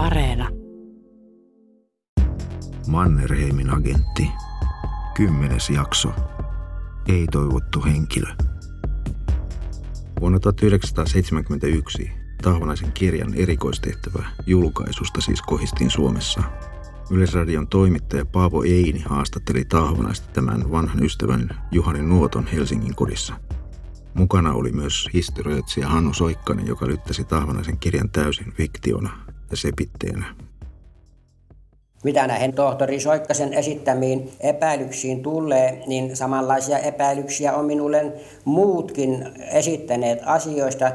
Areena. Mannerheimin agentti. Kymmenes jakso. Ei toivottu henkilö. Vuonna 1971 Tahvanaisen kirjan erikoistehtävä julkaisusta siis kohistiin Suomessa. Yleisradion toimittaja Paavo Eini haastatteli Tahvanaista tämän vanhan ystävän Juhani Nuoton Helsingin kodissa. Mukana oli myös historioitsija Hannu Soikkanen, joka lyttäsi Tahvanaisen kirjan täysin fiktiona sepitteenä. Mitä näihin tohtori Soikkasen esittämiin epäilyksiin tulee, niin samanlaisia epäilyksiä on minulle muutkin esittäneet asioista.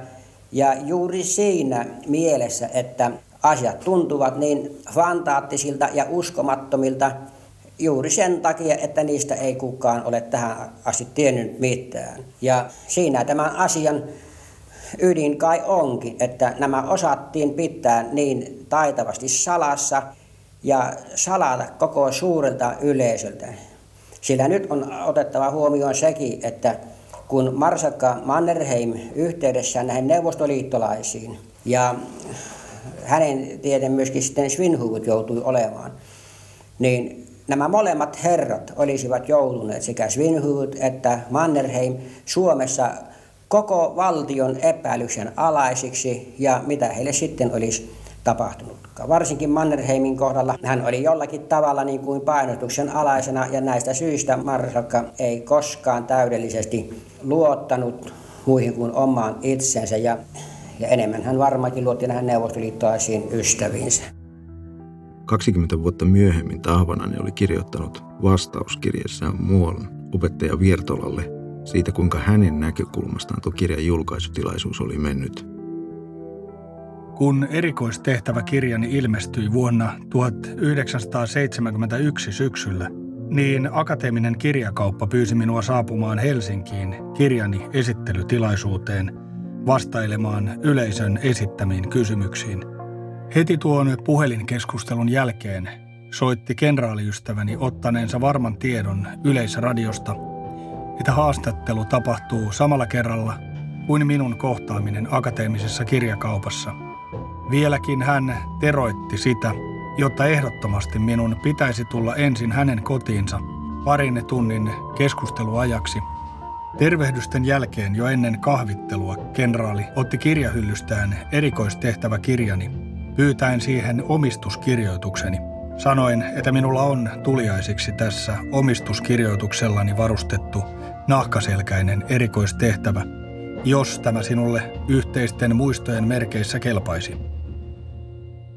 Ja juuri siinä mielessä, että asiat tuntuvat niin fantaattisilta ja uskomattomilta juuri sen takia, että niistä ei kukaan ole tähän asti tiennyt mitään. Ja siinä tämän asian ydin kai onkin, että nämä osattiin pitää niin taitavasti salassa ja salata koko suurelta yleisöltä. Sillä nyt on otettava huomioon sekin, että kun Marsakka Mannerheim yhteydessä näihin neuvostoliittolaisiin ja hänen tieten myöskin sitten Svinhuvud joutui olemaan, niin nämä molemmat herrat olisivat joutuneet sekä Svinhuvud että Mannerheim Suomessa koko valtion epäilyksen alaisiksi ja mitä heille sitten olisi tapahtunut. Varsinkin Mannerheimin kohdalla hän oli jollakin tavalla niin kuin painotuksen alaisena ja näistä syistä Marsalkka ei koskaan täydellisesti luottanut muihin kuin omaan itsensä ja, ja enemmän hän varmaankin luotti näihin neuvostoliittolaisiin ystäviinsä. 20 vuotta myöhemmin Tahvanainen oli kirjoittanut vastauskirjeessään muualle opettaja Viertolalle siitä, kuinka hänen näkökulmastaan tuo kirjan julkaisutilaisuus oli mennyt – kun erikoistehtävä kirjani ilmestyi vuonna 1971 syksyllä, niin akateeminen kirjakauppa pyysi minua saapumaan Helsinkiin kirjani esittelytilaisuuteen vastailemaan yleisön esittämiin kysymyksiin. Heti tuon puhelinkeskustelun jälkeen soitti kenraaliystäväni ottaneensa varman tiedon yleisradiosta, että haastattelu tapahtuu samalla kerralla kuin minun kohtaaminen akateemisessa kirjakaupassa – Vieläkin hän teroitti sitä, jotta ehdottomasti minun pitäisi tulla ensin hänen kotiinsa parin tunnin keskusteluajaksi. Tervehdysten jälkeen jo ennen kahvittelua kenraali otti kirjahyllystään erikoistehtävä kirjani, pyytäen siihen omistuskirjoitukseni. Sanoin, että minulla on tuliaisiksi tässä omistuskirjoituksellani varustettu nahkaselkäinen erikoistehtävä, jos tämä sinulle yhteisten muistojen merkeissä kelpaisi.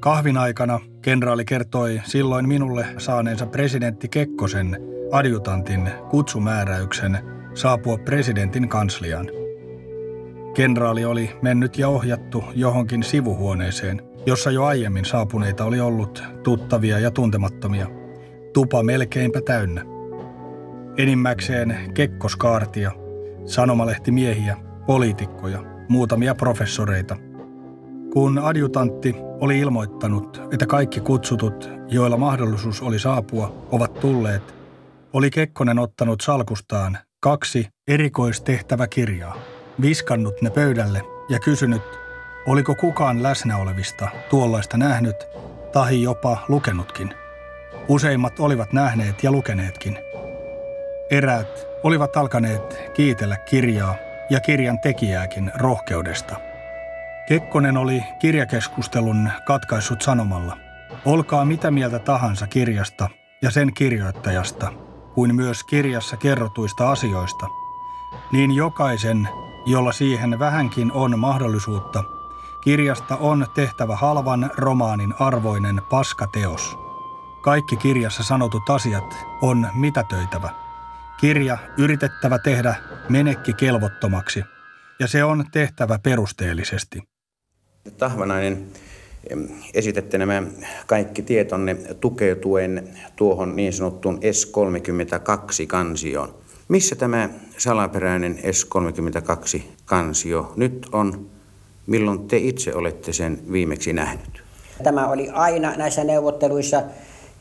Kahvin aikana kenraali kertoi silloin minulle saaneensa presidentti Kekkosen adjutantin kutsumääräyksen saapua presidentin kansliaan. Kenraali oli mennyt ja ohjattu johonkin sivuhuoneeseen, jossa jo aiemmin saapuneita oli ollut tuttavia ja tuntemattomia. Tupa melkeinpä täynnä. Enimmäkseen kekkoskaartia, sanomalehtimiehiä, poliitikkoja, muutamia professoreita – kun adjutantti oli ilmoittanut, että kaikki kutsutut, joilla mahdollisuus oli saapua, ovat tulleet, oli Kekkonen ottanut salkustaan kaksi erikoistehtäväkirjaa, viskannut ne pöydälle ja kysynyt, oliko kukaan läsnä olevista tuollaista nähnyt tai jopa lukenutkin. Useimmat olivat nähneet ja lukeneetkin. Eräät olivat alkaneet kiitellä kirjaa ja kirjan tekijääkin rohkeudesta – Kekkonen oli kirjakeskustelun katkaissut sanomalla. Olkaa mitä mieltä tahansa kirjasta ja sen kirjoittajasta, kuin myös kirjassa kerrotuista asioista, niin jokaisen, jolla siihen vähänkin on mahdollisuutta, kirjasta on tehtävä halvan romaanin arvoinen paskateos. Kaikki kirjassa sanotut asiat on mitätöitävä. Kirja yritettävä tehdä menekki kelvottomaksi, ja se on tehtävä perusteellisesti. Tahvanainen esitätte nämä kaikki tietonne tukeutuen tuohon niin sanottuun S32-kansioon. Missä tämä salaperäinen S32-kansio nyt on? Milloin te itse olette sen viimeksi nähnyt? Tämä oli aina näissä neuvotteluissa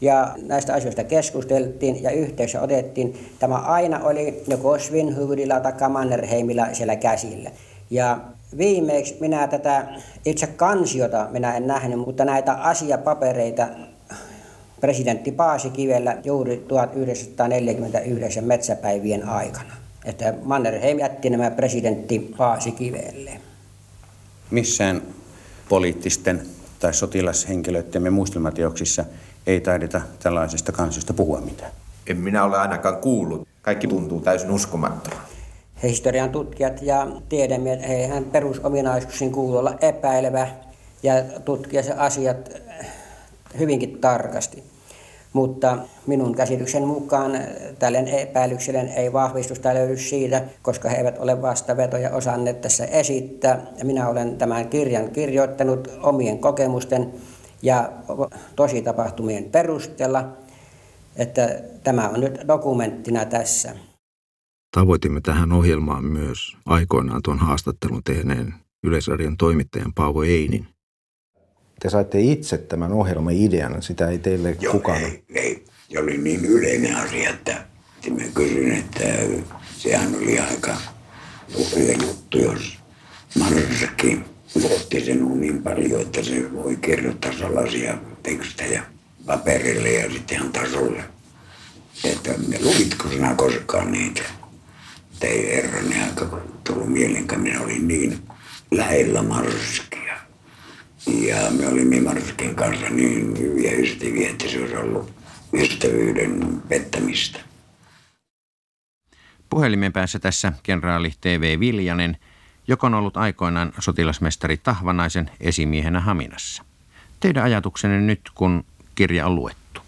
ja näistä asioista keskusteltiin ja yhteisö otettiin. Tämä aina oli joko Svinhuvudilla tai Mannerheimilla siellä käsillä. Ja viimeksi minä tätä itse kansiota minä en nähnyt, mutta näitä asiapapereita presidentti Paasikivellä juuri 1949 metsäpäivien aikana. Että Mannerheim jätti nämä presidentti Paasikivelle. Missään poliittisten tai sotilashenkilöiden muistelmateoksissa ei taideta tällaisesta kansiosta puhua mitään. En minä ole ainakaan kuullut. Kaikki tuntuu täysin uskomattomalta. Historian tutkijat ja tiedemiehet, heihän perusominaisuuksiin kuuluu olla epäilevä ja tutkia se asiat hyvinkin tarkasti. Mutta minun käsityksen mukaan tälle epäilykselle ei vahvistusta löydy siitä, koska he eivät ole vastavetoja osanneet tässä esittää. Minä olen tämän kirjan kirjoittanut omien kokemusten ja tositapahtumien perusteella, että tämä on nyt dokumenttina tässä. Tavoitimme tähän ohjelmaan myös aikoinaan tuon haastattelun tehneen Yleisradion toimittajan Paavo Einin. Te saitte itse tämän ohjelman idean, sitä ei teille Joo, kukaan... Ei, ei. Se oli niin yleinen asia, että mä kysyin, että sehän oli aika hyvä juttu, jos Marssakin luotti sen niin paljon, että se voi kirjoittaa sellaisia tekstejä paperille ja sitten ihan tasolle. Että luvitko sinä koskaan niitä? Ei herranen aika tullut mieleen, kun minä olin niin lähellä Marskia. Ja me olimme Marskin kanssa niin hyviä ystäviä, että se olisi ollut ystävyyden pettämistä. Puhelimen päässä tässä kenraali TV Viljanen, joka on ollut aikoinaan sotilasmestari Tahvanaisen esimiehenä Haminassa. Teidän ajatuksenne nyt, kun kirja on luettu.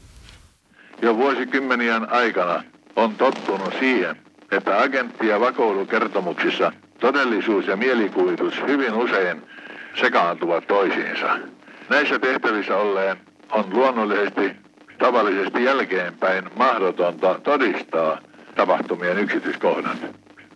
Jo vuosikymmenien aikana on tottunut siihen, että agentti- ja vakoilukertomuksissa todellisuus ja mielikuvitus hyvin usein sekaantuvat toisiinsa. Näissä tehtävissä olleen on luonnollisesti tavallisesti jälkeenpäin mahdotonta todistaa tapahtumien yksityiskohdat.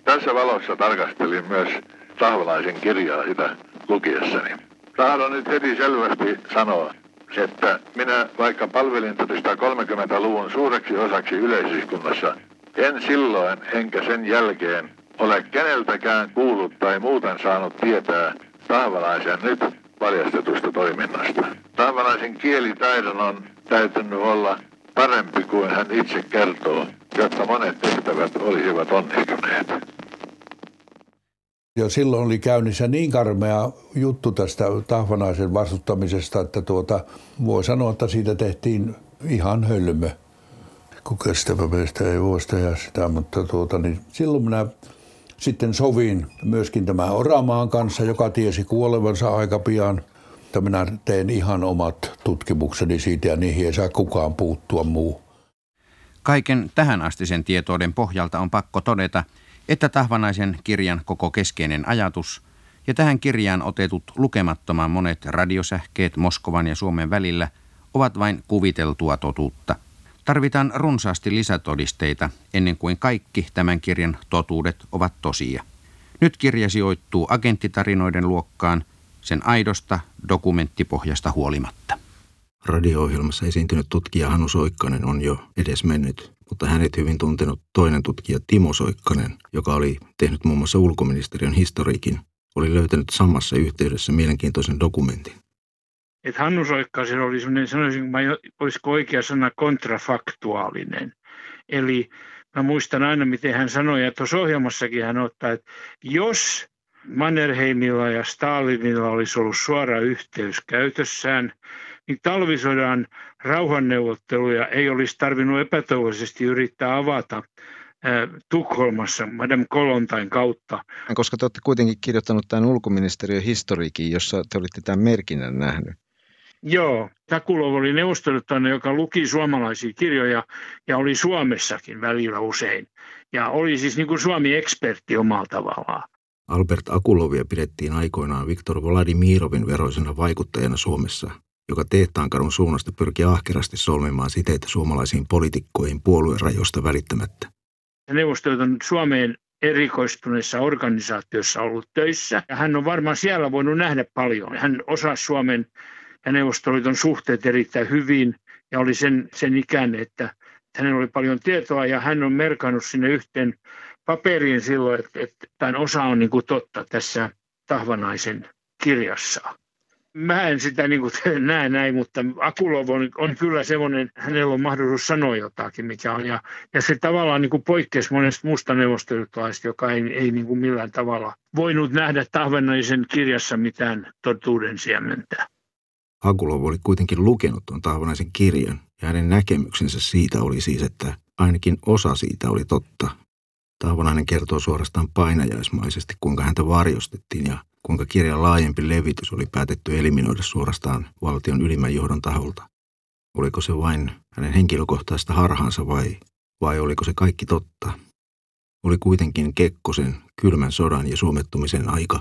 Tässä valossa tarkastelin myös Tahvalaisen kirjaa sitä lukiessani. Tahdon nyt heti selvästi sanoa, että minä vaikka palvelin 1930-luvun suureksi osaksi yleisyskunnassa, en silloin enkä sen jälkeen ole keneltäkään kuullut tai muuten saanut tietää Tahvalaisen nyt paljastetusta toiminnasta. Tahvalaisen kielitaidon on täytynyt olla parempi kuin hän itse kertoo, jotta monet tehtävät olisivat onnistuneet. Ja silloin oli käynnissä niin karmea juttu tästä Tahvanaisen vastustamisesta, että tuota, voi sanoa, että siitä tehtiin ihan hölmö. Kun kestävä meistä ei voi tehdä sitä, mutta tuota, niin silloin minä sitten sovin myöskin tämä Oramaan kanssa, joka tiesi kuolevansa aika pian. Että minä teen ihan omat tutkimukseni siitä ja niihin ei saa kukaan puuttua muu. Kaiken tähän astisen tietouden pohjalta on pakko todeta, että Tahvanaisen kirjan koko keskeinen ajatus ja tähän kirjaan otetut lukemattoman monet radiosähkeet Moskovan ja Suomen välillä ovat vain kuviteltua totuutta. Tarvitaan runsaasti lisätodisteita ennen kuin kaikki tämän kirjan totuudet ovat tosia. Nyt kirja sijoittuu agenttitarinoiden luokkaan sen aidosta dokumenttipohjasta huolimatta. Radio-ohjelmassa esiintynyt tutkija Hannu Soikkanen on jo edes mennyt, mutta hänet hyvin tuntenut toinen tutkija Timo Soikkanen, joka oli tehnyt muun muassa ulkoministeriön historiikin, oli löytänyt samassa yhteydessä mielenkiintoisen dokumentin. Et Hannu Soikkasen oli sellainen, sanoisin, mä olisiko oikea sana, kontrafaktuaalinen. Eli mä muistan aina, miten hän sanoi, ja tuossa ohjelmassakin hän ottaa, että jos Mannerheimilla ja Stalinilla olisi ollut suora yhteys käytössään, niin talvisodan rauhanneuvotteluja ei olisi tarvinnut epätoivoisesti yrittää avata Tukholmassa Madame Kolontain kautta. Koska te olette kuitenkin kirjoittanut tämän ulkoministeriön historiikin, jossa te olitte tämän merkinnän nähnyt. Joo, Takulov oli neuvostoliittolainen, joka luki suomalaisia kirjoja ja oli Suomessakin välillä usein. Ja oli siis niin kuin Suomi-ekspertti omalla tavallaan. Albert Akulovia pidettiin aikoinaan Viktor Vladimirovin veroisena vaikuttajana Suomessa, joka Tehtaankarun suunnasta pyrki ahkerasti solmimaan siteitä suomalaisiin poliitikkoihin puoluerajoista välittämättä. Neuvostoliiton Suomeen erikoistuneessa organisaatiossa ollut töissä. Ja hän on varmaan siellä voinut nähdä paljon. Hän osaa Suomen ja Neuvostoliiton suhteet erittäin hyvin ja oli sen, sen ikäinen, että hänellä oli paljon tietoa ja hän on merkannut sinne yhteen paperiin silloin, että, että tämän osa on niin kuin totta tässä Tahvanaisen kirjassa. Mä en sitä niin kuin näe näin, mutta Akulov on, on kyllä semmoinen, hänellä on mahdollisuus sanoa jotakin, mikä on. Ja, ja se tavallaan niin kuin poikkeasi monesta muusta neuvostoliittolaisesta, joka ei, ei niin kuin millään tavalla voinut nähdä Tahvanaisen kirjassa mitään totuuden siementää. Akulov oli kuitenkin lukenut tuon Tahvanaisen kirjan ja hänen näkemyksensä siitä oli siis, että ainakin osa siitä oli totta. Tahvanainen kertoo suorastaan painajaismaisesti, kuinka häntä varjostettiin ja kuinka kirjan laajempi levitys oli päätetty eliminoida suorastaan valtion ylimmän johdon taholta. Oliko se vain hänen henkilökohtaista harhaansa vai, vai oliko se kaikki totta? Oli kuitenkin Kekkosen kylmän sodan ja suomettumisen aika.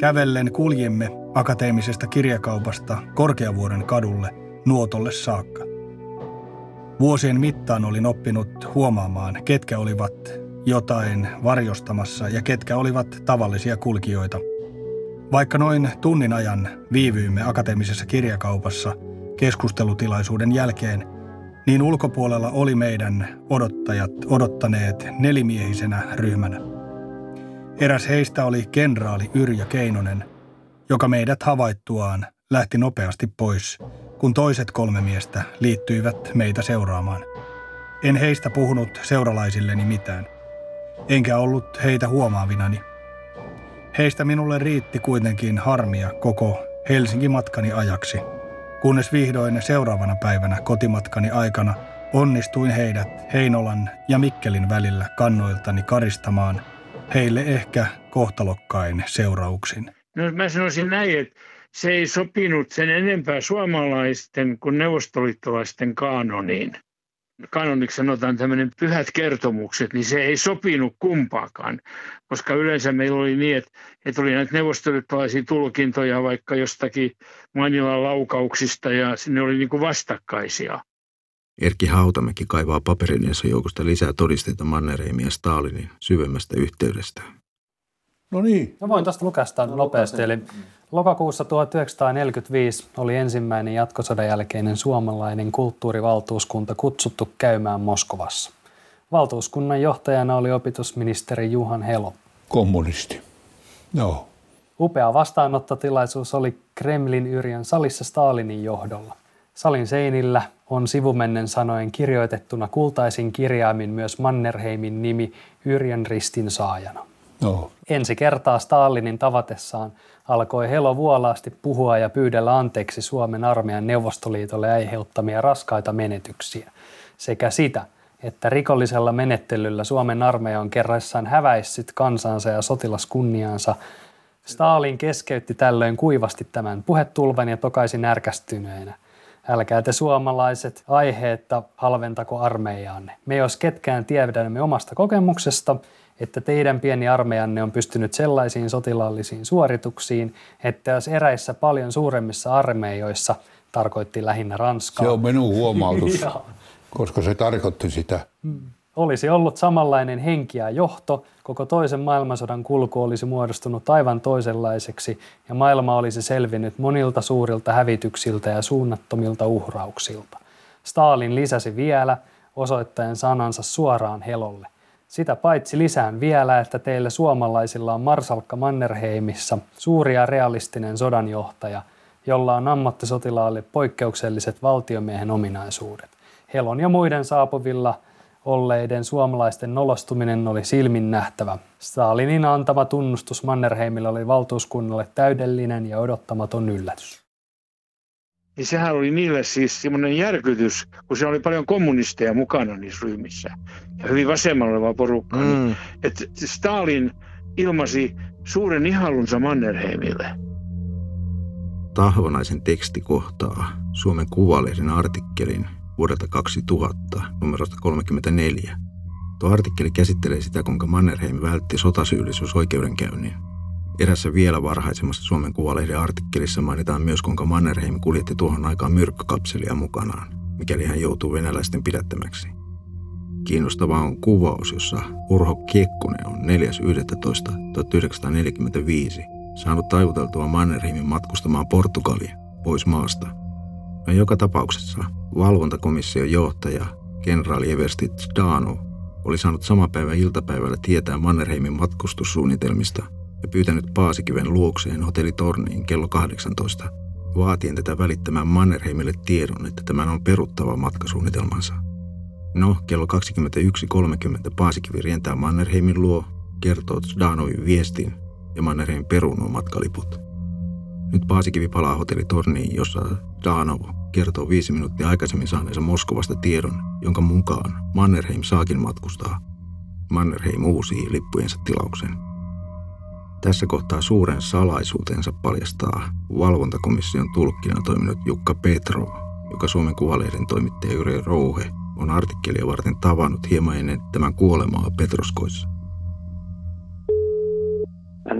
Kävellen kuljimme akateemisesta kirjakaupasta Korkeavuoren kadulle Nuotolle saakka. Vuosien mittaan olin oppinut huomaamaan, ketkä olivat jotain varjostamassa ja ketkä olivat tavallisia kulkijoita. Vaikka noin tunnin ajan viivyimme akateemisessa kirjakaupassa keskustelutilaisuuden jälkeen, niin ulkopuolella oli meidän odottajat odottaneet nelimiehisenä ryhmänä. Eräs heistä oli kenraali Yrjö Keinonen, joka meidät havaittuaan lähti nopeasti pois, kun toiset kolme miestä liittyivät meitä seuraamaan. En heistä puhunut seuralaisilleni mitään, enkä ollut heitä huomaavinani. Heistä minulle riitti kuitenkin harmia koko Helsinki-matkani ajaksi, kunnes vihdoin seuraavana päivänä kotimatkani aikana onnistuin heidät Heinolan ja Mikkelin välillä kannoiltani karistamaan heille ehkä kohtalokkain seurauksin. No mä sanoisin näin, että se ei sopinut sen enempää suomalaisten kuin neuvostoliittolaisten kanoniin. Kanoniksi sanotaan tämmöinen pyhät kertomukset, niin se ei sopinut kumpaakaan, koska yleensä meillä oli niin, että, että oli näitä neuvostoliittolaisia tulkintoja vaikka jostakin Manilan laukauksista ja ne oli niin kuin vastakkaisia. Erkki Hautamäki kaivaa paperinensa joukosta lisää todisteita Mannerheimin ja Stalinin syvemmästä yhteydestä. No niin. Mä voin tuosta lukea sitä no, nopeasti. Eli lokakuussa 1945 oli ensimmäinen jatkosodan jälkeinen suomalainen kulttuurivaltuuskunta kutsuttu käymään Moskovassa. Valtuuskunnan johtajana oli opetusministeri Juhan Helo. Kommunisti. Joo. Upea vastaanottotilaisuus oli Kremlin Yrjön salissa Stalinin johdolla. Salin seinillä on sivumennen sanoen kirjoitettuna kultaisin kirjaimin myös Mannerheimin nimi Yrjön ristin saajana. No. Ensi kertaa Stalinin tavatessaan alkoi Helo vuolaasti puhua ja pyydellä anteeksi Suomen armeijan Neuvostoliitolle aiheuttamia raskaita menetyksiä sekä sitä, että rikollisella menettelyllä Suomen armeija on kerrassaan häväissyt kansansa ja sotilaskunniaansa. Stalin keskeytti tällöin kuivasti tämän puhetulvan ja tokaisi närkästyneenä. Älkää te suomalaiset aiheetta halventako armeijaanne. Me jos ketkään tiedämme omasta kokemuksesta – että teidän pieni armeijanne on pystynyt sellaisiin sotilaallisiin suorituksiin, että jos eräissä paljon suuremmissa armeijoissa tarkoitti lähinnä Ranskaa. Se on minun huomautus, koska se tarkoitti sitä. Mm. Olisi ollut samanlainen henki ja johto, koko toisen maailmansodan kulku olisi muodostunut aivan toisenlaiseksi ja maailma olisi selvinnyt monilta suurilta hävityksiltä ja suunnattomilta uhrauksilta. Stalin lisäsi vielä, osoittaen sanansa suoraan Helolle. Sitä paitsi lisään vielä, että teille suomalaisilla on Marsalkka Mannerheimissa suuri ja realistinen sodanjohtaja, jolla on ammattisotilaalle poikkeukselliset valtiomiehen ominaisuudet. Helon ja muiden saapuvilla olleiden suomalaisten nolostuminen oli silmin nähtävä. Stalinin antama tunnustus Mannerheimille oli valtuuskunnalle täydellinen ja odottamaton yllätys niin sehän oli niille siis semmoinen järkytys, kun se oli paljon kommunisteja mukana niissä ryhmissä ja hyvin vasemmalla oleva porukka. Mm. Niin, että Stalin ilmasi suuren ihallunsa Mannerheimille. Tahvanaisen teksti kohtaa Suomen Kuvalehden artikkelin vuodelta 2000 numerosta 34. Tuo artikkeli käsittelee sitä, kuinka Mannerheim vältti sotasyyllisyys oikeudenkäynnin Erässä vielä varhaisemmassa Suomen Kuvalehden artikkelissa mainitaan myös, kuinka Mannerheim kuljetti tuohon aikaan myrkkakapselia mukanaan, mikäli hän joutuu venäläisten pidättämäksi. Kiinnostava on kuvaus, jossa Urho Kiekkonen on 4.11.1945 saanut taivuteltua Mannerheimin matkustamaan Portugalia pois maasta. Ja joka tapauksessa valvontakomission johtaja, kenraali Eversti Dano, oli saanut sama päivä iltapäivällä tietää Mannerheimin matkustussuunnitelmista ja pyytänyt Paasikiven luokseen hotelli Torniin kello 18, vaatien tätä välittämään Mannerheimille tiedon, että tämän on peruttava matkasuunnitelmansa. No, kello 21.30 Paasikivi rientää Mannerheimin luo, kertoo Zdanovin viestin ja Mannerheim peruu nuo matkaliput. Nyt Paasikivi palaa hotelli Torniin, jossa Danov kertoo viisi minuuttia aikaisemmin saaneensa Moskovasta tiedon, jonka mukaan Mannerheim saakin matkustaa. Mannerheim uusii lippujensa tilauksen. Tässä kohtaa suuren salaisuutensa paljastaa valvontakomission tulkkina toiminut Jukka Petro, joka Suomen Kuvalehden toimittaja Jyri Rouhe on artikkelia varten tavannut hieman ennen tämän kuolemaa Petroskoissa.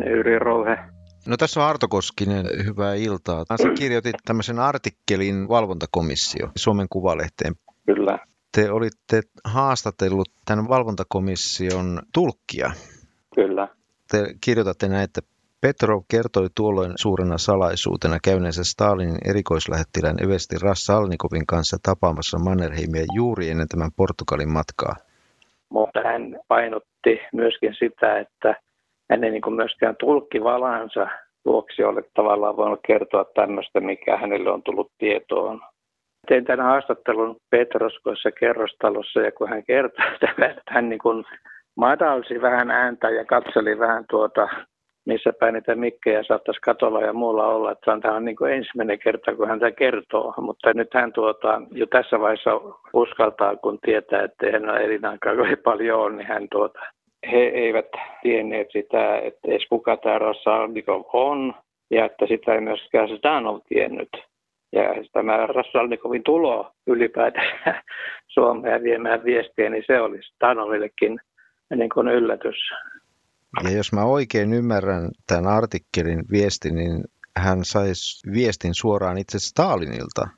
Yri Rouhe. No tässä on Arto Koskinen, hyvää iltaa. Sä kirjoitit tämmöisen artikkelin valvontakomissio Suomen Kuvalehteen. Kyllä. Te olitte haastatellut tämän valvontakomission tulkkia. Kyllä. Te kirjoitatte näin, että Petrov kertoi tuolloin suurena salaisuutena käyneensä Stalinin erikoislähettilään Evesti Rassalnikovin kanssa tapaamassa Mannerheimia juuri ennen tämän Portugalin matkaa. Mutta hän painotti myöskin sitä, että hän ei niin myöskään tulkkivalansa vuoksi ole tavallaan voinut kertoa tämmöistä, mikä hänelle on tullut tietoon. Tein tämän haastattelun Petroskoissa kerrostalossa ja kun hän kertoi, että hän niin madalsi vähän ääntä ja katseli vähän tuota, missä päin niitä mikkejä saattaisi katolla ja muulla olla. Että tämä on niin kuin ensimmäinen kerta, kun hän tämä kertoo. Mutta nyt hän tuota, jo tässä vaiheessa uskaltaa, kun tietää, että hän on elinaikaa paljon on, niin hän tuota, he eivät tienneet sitä, että edes kuka tämä Rassalnikov on, ja että sitä ei myöskään ole tiennyt. Ja tämä Rassalnikovin tulo ylipäätään Suomeen viemään viestiä, niin se oli Stanovillekin niin kuin yllätys. Ja jos mä oikein ymmärrän tämän artikkelin viestin, niin hän saisi viestin suoraan itse Stalinilta.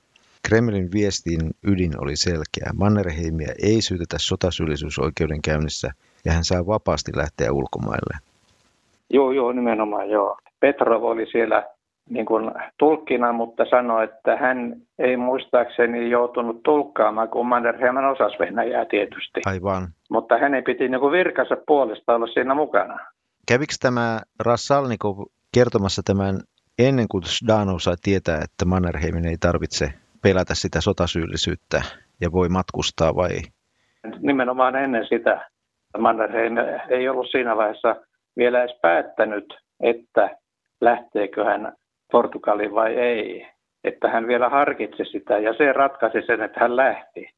Kremlin viestin ydin oli selkeä. Mannerheimia ei syytetä sotasyyllisyysoikeudenkäynnissä – ja hän saa vapaasti lähteä ulkomaille. Joo, joo, nimenomaan joo. Petrov oli siellä niin kuin tulkkina, mutta sanoi, että hän ei muistaakseni joutunut tulkkaamaan, kun Mannerheim osasi Venäjää tietysti. Aivan. Mutta hänen piti niin kuin virkansa puolesta olla siinä mukana. Kävikö tämä Rassalnikov kertomassa tämän ennen kuin Zdanov sai tietää, että Mannerheimin ei tarvitse pelätä sitä sotasyyllisyyttä ja voi matkustaa vai? Nimenomaan ennen sitä. Mannerheim ei ollut siinä vaiheessa vielä edes päättänyt, että lähteekö hän Portugaliin vai ei. Että hän vielä harkitsi sitä ja se ratkaisi sen, että hän lähti.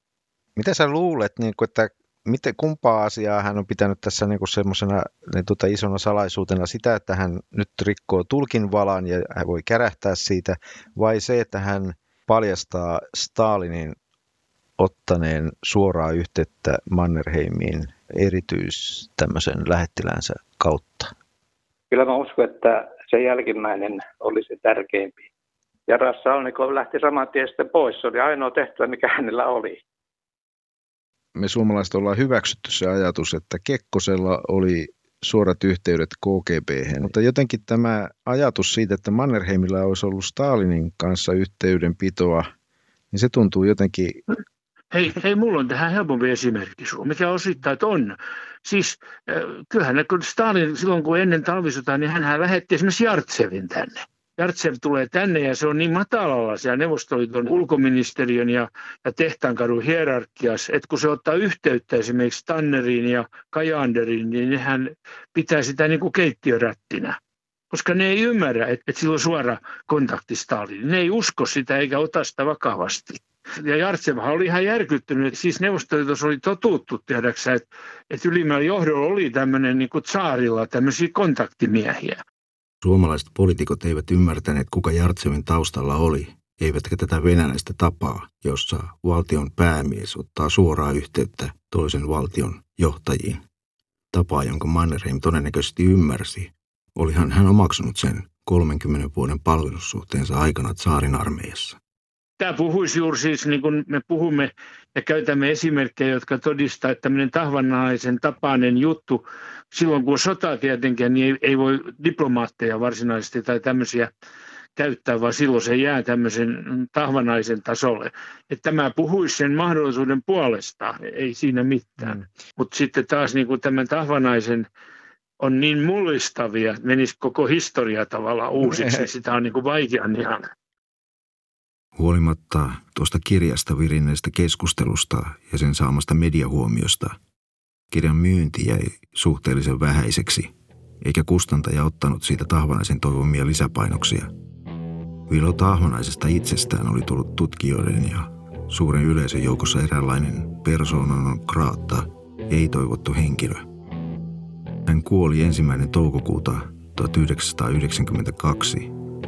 Mitä sä luulet, niin kuin, että miten, kumpaa asiaa hän on pitänyt tässä niin semmoisena niin tuota, isona salaisuutena? Sitä, että hän nyt rikkoo tulkin valan ja hän voi kärähtää siitä, vai se, että hän paljastaa Stalinin ottaneen suoraa yhteyttä Mannerheimiin erityis tämmöisen lähettilänsä kautta? Kyllä mä uskon, että se jälkimmäinen oli se tärkeimpi. Ja Rassalnikov lähti saman tien sitten pois. Se oli ainoa tehtävä, mikä hänellä oli. Me suomalaiset ollaan hyväksytty se ajatus, että Kekkosella oli suorat yhteydet KGB. Mutta jotenkin tämä ajatus siitä, että Mannerheimilla olisi ollut Stalinin kanssa yhteydenpitoa, niin se tuntuu jotenkin Hei, hei, mulla on tähän helpompi esimerkki sun, mikä osittain on. Siis äh, kyllähän kun Stalin silloin kun ennen talvisotaa, niin hän lähetti esimerkiksi Jartsevin tänne. Jartsev tulee tänne ja se on niin matalalla siellä Neuvostoliiton ulkoministeriön ja, ja tehtaankadun hierarkiassa, että kun se ottaa yhteyttä esimerkiksi Tanneriin ja Kajanderiin, niin hän pitää sitä niin kuin keittiörättinä koska ne ei ymmärrä, että, että sillä on suora kontakti Stalin. Ne ei usko sitä eikä ota sitä vakavasti. Ja Jartsevahan oli ihan järkyttynyt. Siis Neuvostoliitossa oli totuttu tiedäksä, että, että ylimmällä johdolla oli tämmöinen niin kuin tsaarilla tämmöisiä kontaktimiehiä. Suomalaiset poliitikot eivät ymmärtäneet, kuka Jartsevin taustalla oli, eivätkä tätä venäläistä tapaa, jossa valtion päämies ottaa suoraa yhteyttä toisen valtion johtajiin. Tapaa, jonka Mannerheim todennäköisesti ymmärsi, olihan hän omaksunut sen 30 vuoden palvelussuhteensa aikana saarin armeijassa. Tämä puhuisi juuri siis, niin kuin me puhumme ja käytämme esimerkkejä, jotka todistaa, että tämmöinen tahvanaisen tapainen juttu, silloin kun on sota tietenkin, niin ei, ei voi diplomaatteja varsinaisesti tai tämmöisiä täyttää, vaan silloin se jää tämmöisen tahvanaisen tasolle. Että tämä puhuisi sen mahdollisuuden puolesta, ei siinä mitään. Mm. Mutta sitten taas niin kuin tämän tahvanaisen on niin mullistavia, että menisi koko historia tavallaan uusiksi, niin sitä on niin kuin vaikea ihan. Huolimatta tuosta kirjasta virinneestä keskustelusta ja sen saamasta mediahuomiosta, kirjan myynti jäi suhteellisen vähäiseksi, eikä kustantaja ottanut siitä tahvanaisen toivomia lisäpainoksia. Vilo tahvanaisesta itsestään oli tullut tutkijoiden ja suuren yleisön joukossa eräänlainen persoonan kraatta, ei toivottu henkilö. Hän kuoli ensimmäinen toukokuuta 1992,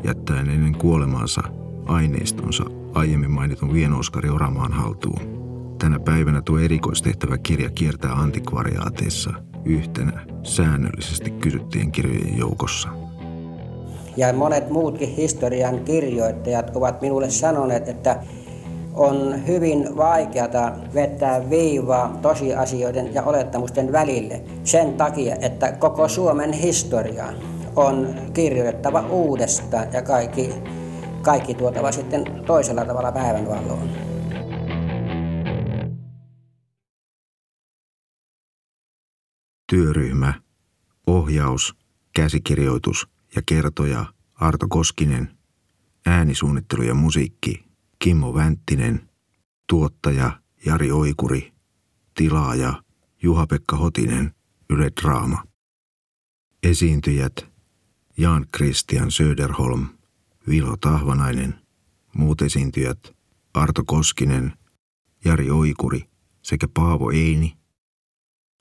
jättäen ennen kuolemaansa aineistonsa aiemmin mainitun Vienoskari Oramaan haltuun. Tänä päivänä tuo erikoistehtävä kirja kiertää antikvariaateissa yhtenä säännöllisesti kysyttyjen kirjojen joukossa. Ja monet muutkin historian kirjoittajat ovat minulle sanoneet, että on hyvin vaikeata vettää viivaa tosiasioiden ja olettamusten välille sen takia, että koko Suomen historia on kirjoitettava uudestaan ja kaikki, kaikki tuotava sitten toisella tavalla päivänvaloon. Työryhmä, ohjaus, käsikirjoitus ja kertoja Arto Koskinen, äänisuunnittelu ja musiikki Kimmo Vänttinen, tuottaja Jari Oikuri, tilaaja Juha-Pekka Hotinen, Yle Draama. Esiintyjät Jan Christian Söderholm, Vilo Tahvanainen, muut esiintyjät Arto Koskinen, Jari Oikuri sekä Paavo Eini.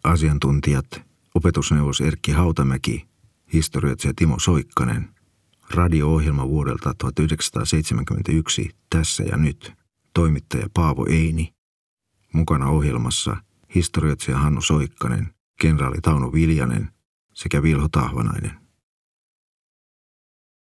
Asiantuntijat opetusneuvos Erkki Hautamäki, historioitsija Timo Soikkanen, radio-ohjelma vuodelta 1971 Tässä ja nyt, toimittaja Paavo Eini. Mukana ohjelmassa historioitsija Hannu Soikkanen, kenraali Tauno Viljanen sekä Vilho Tahvanainen.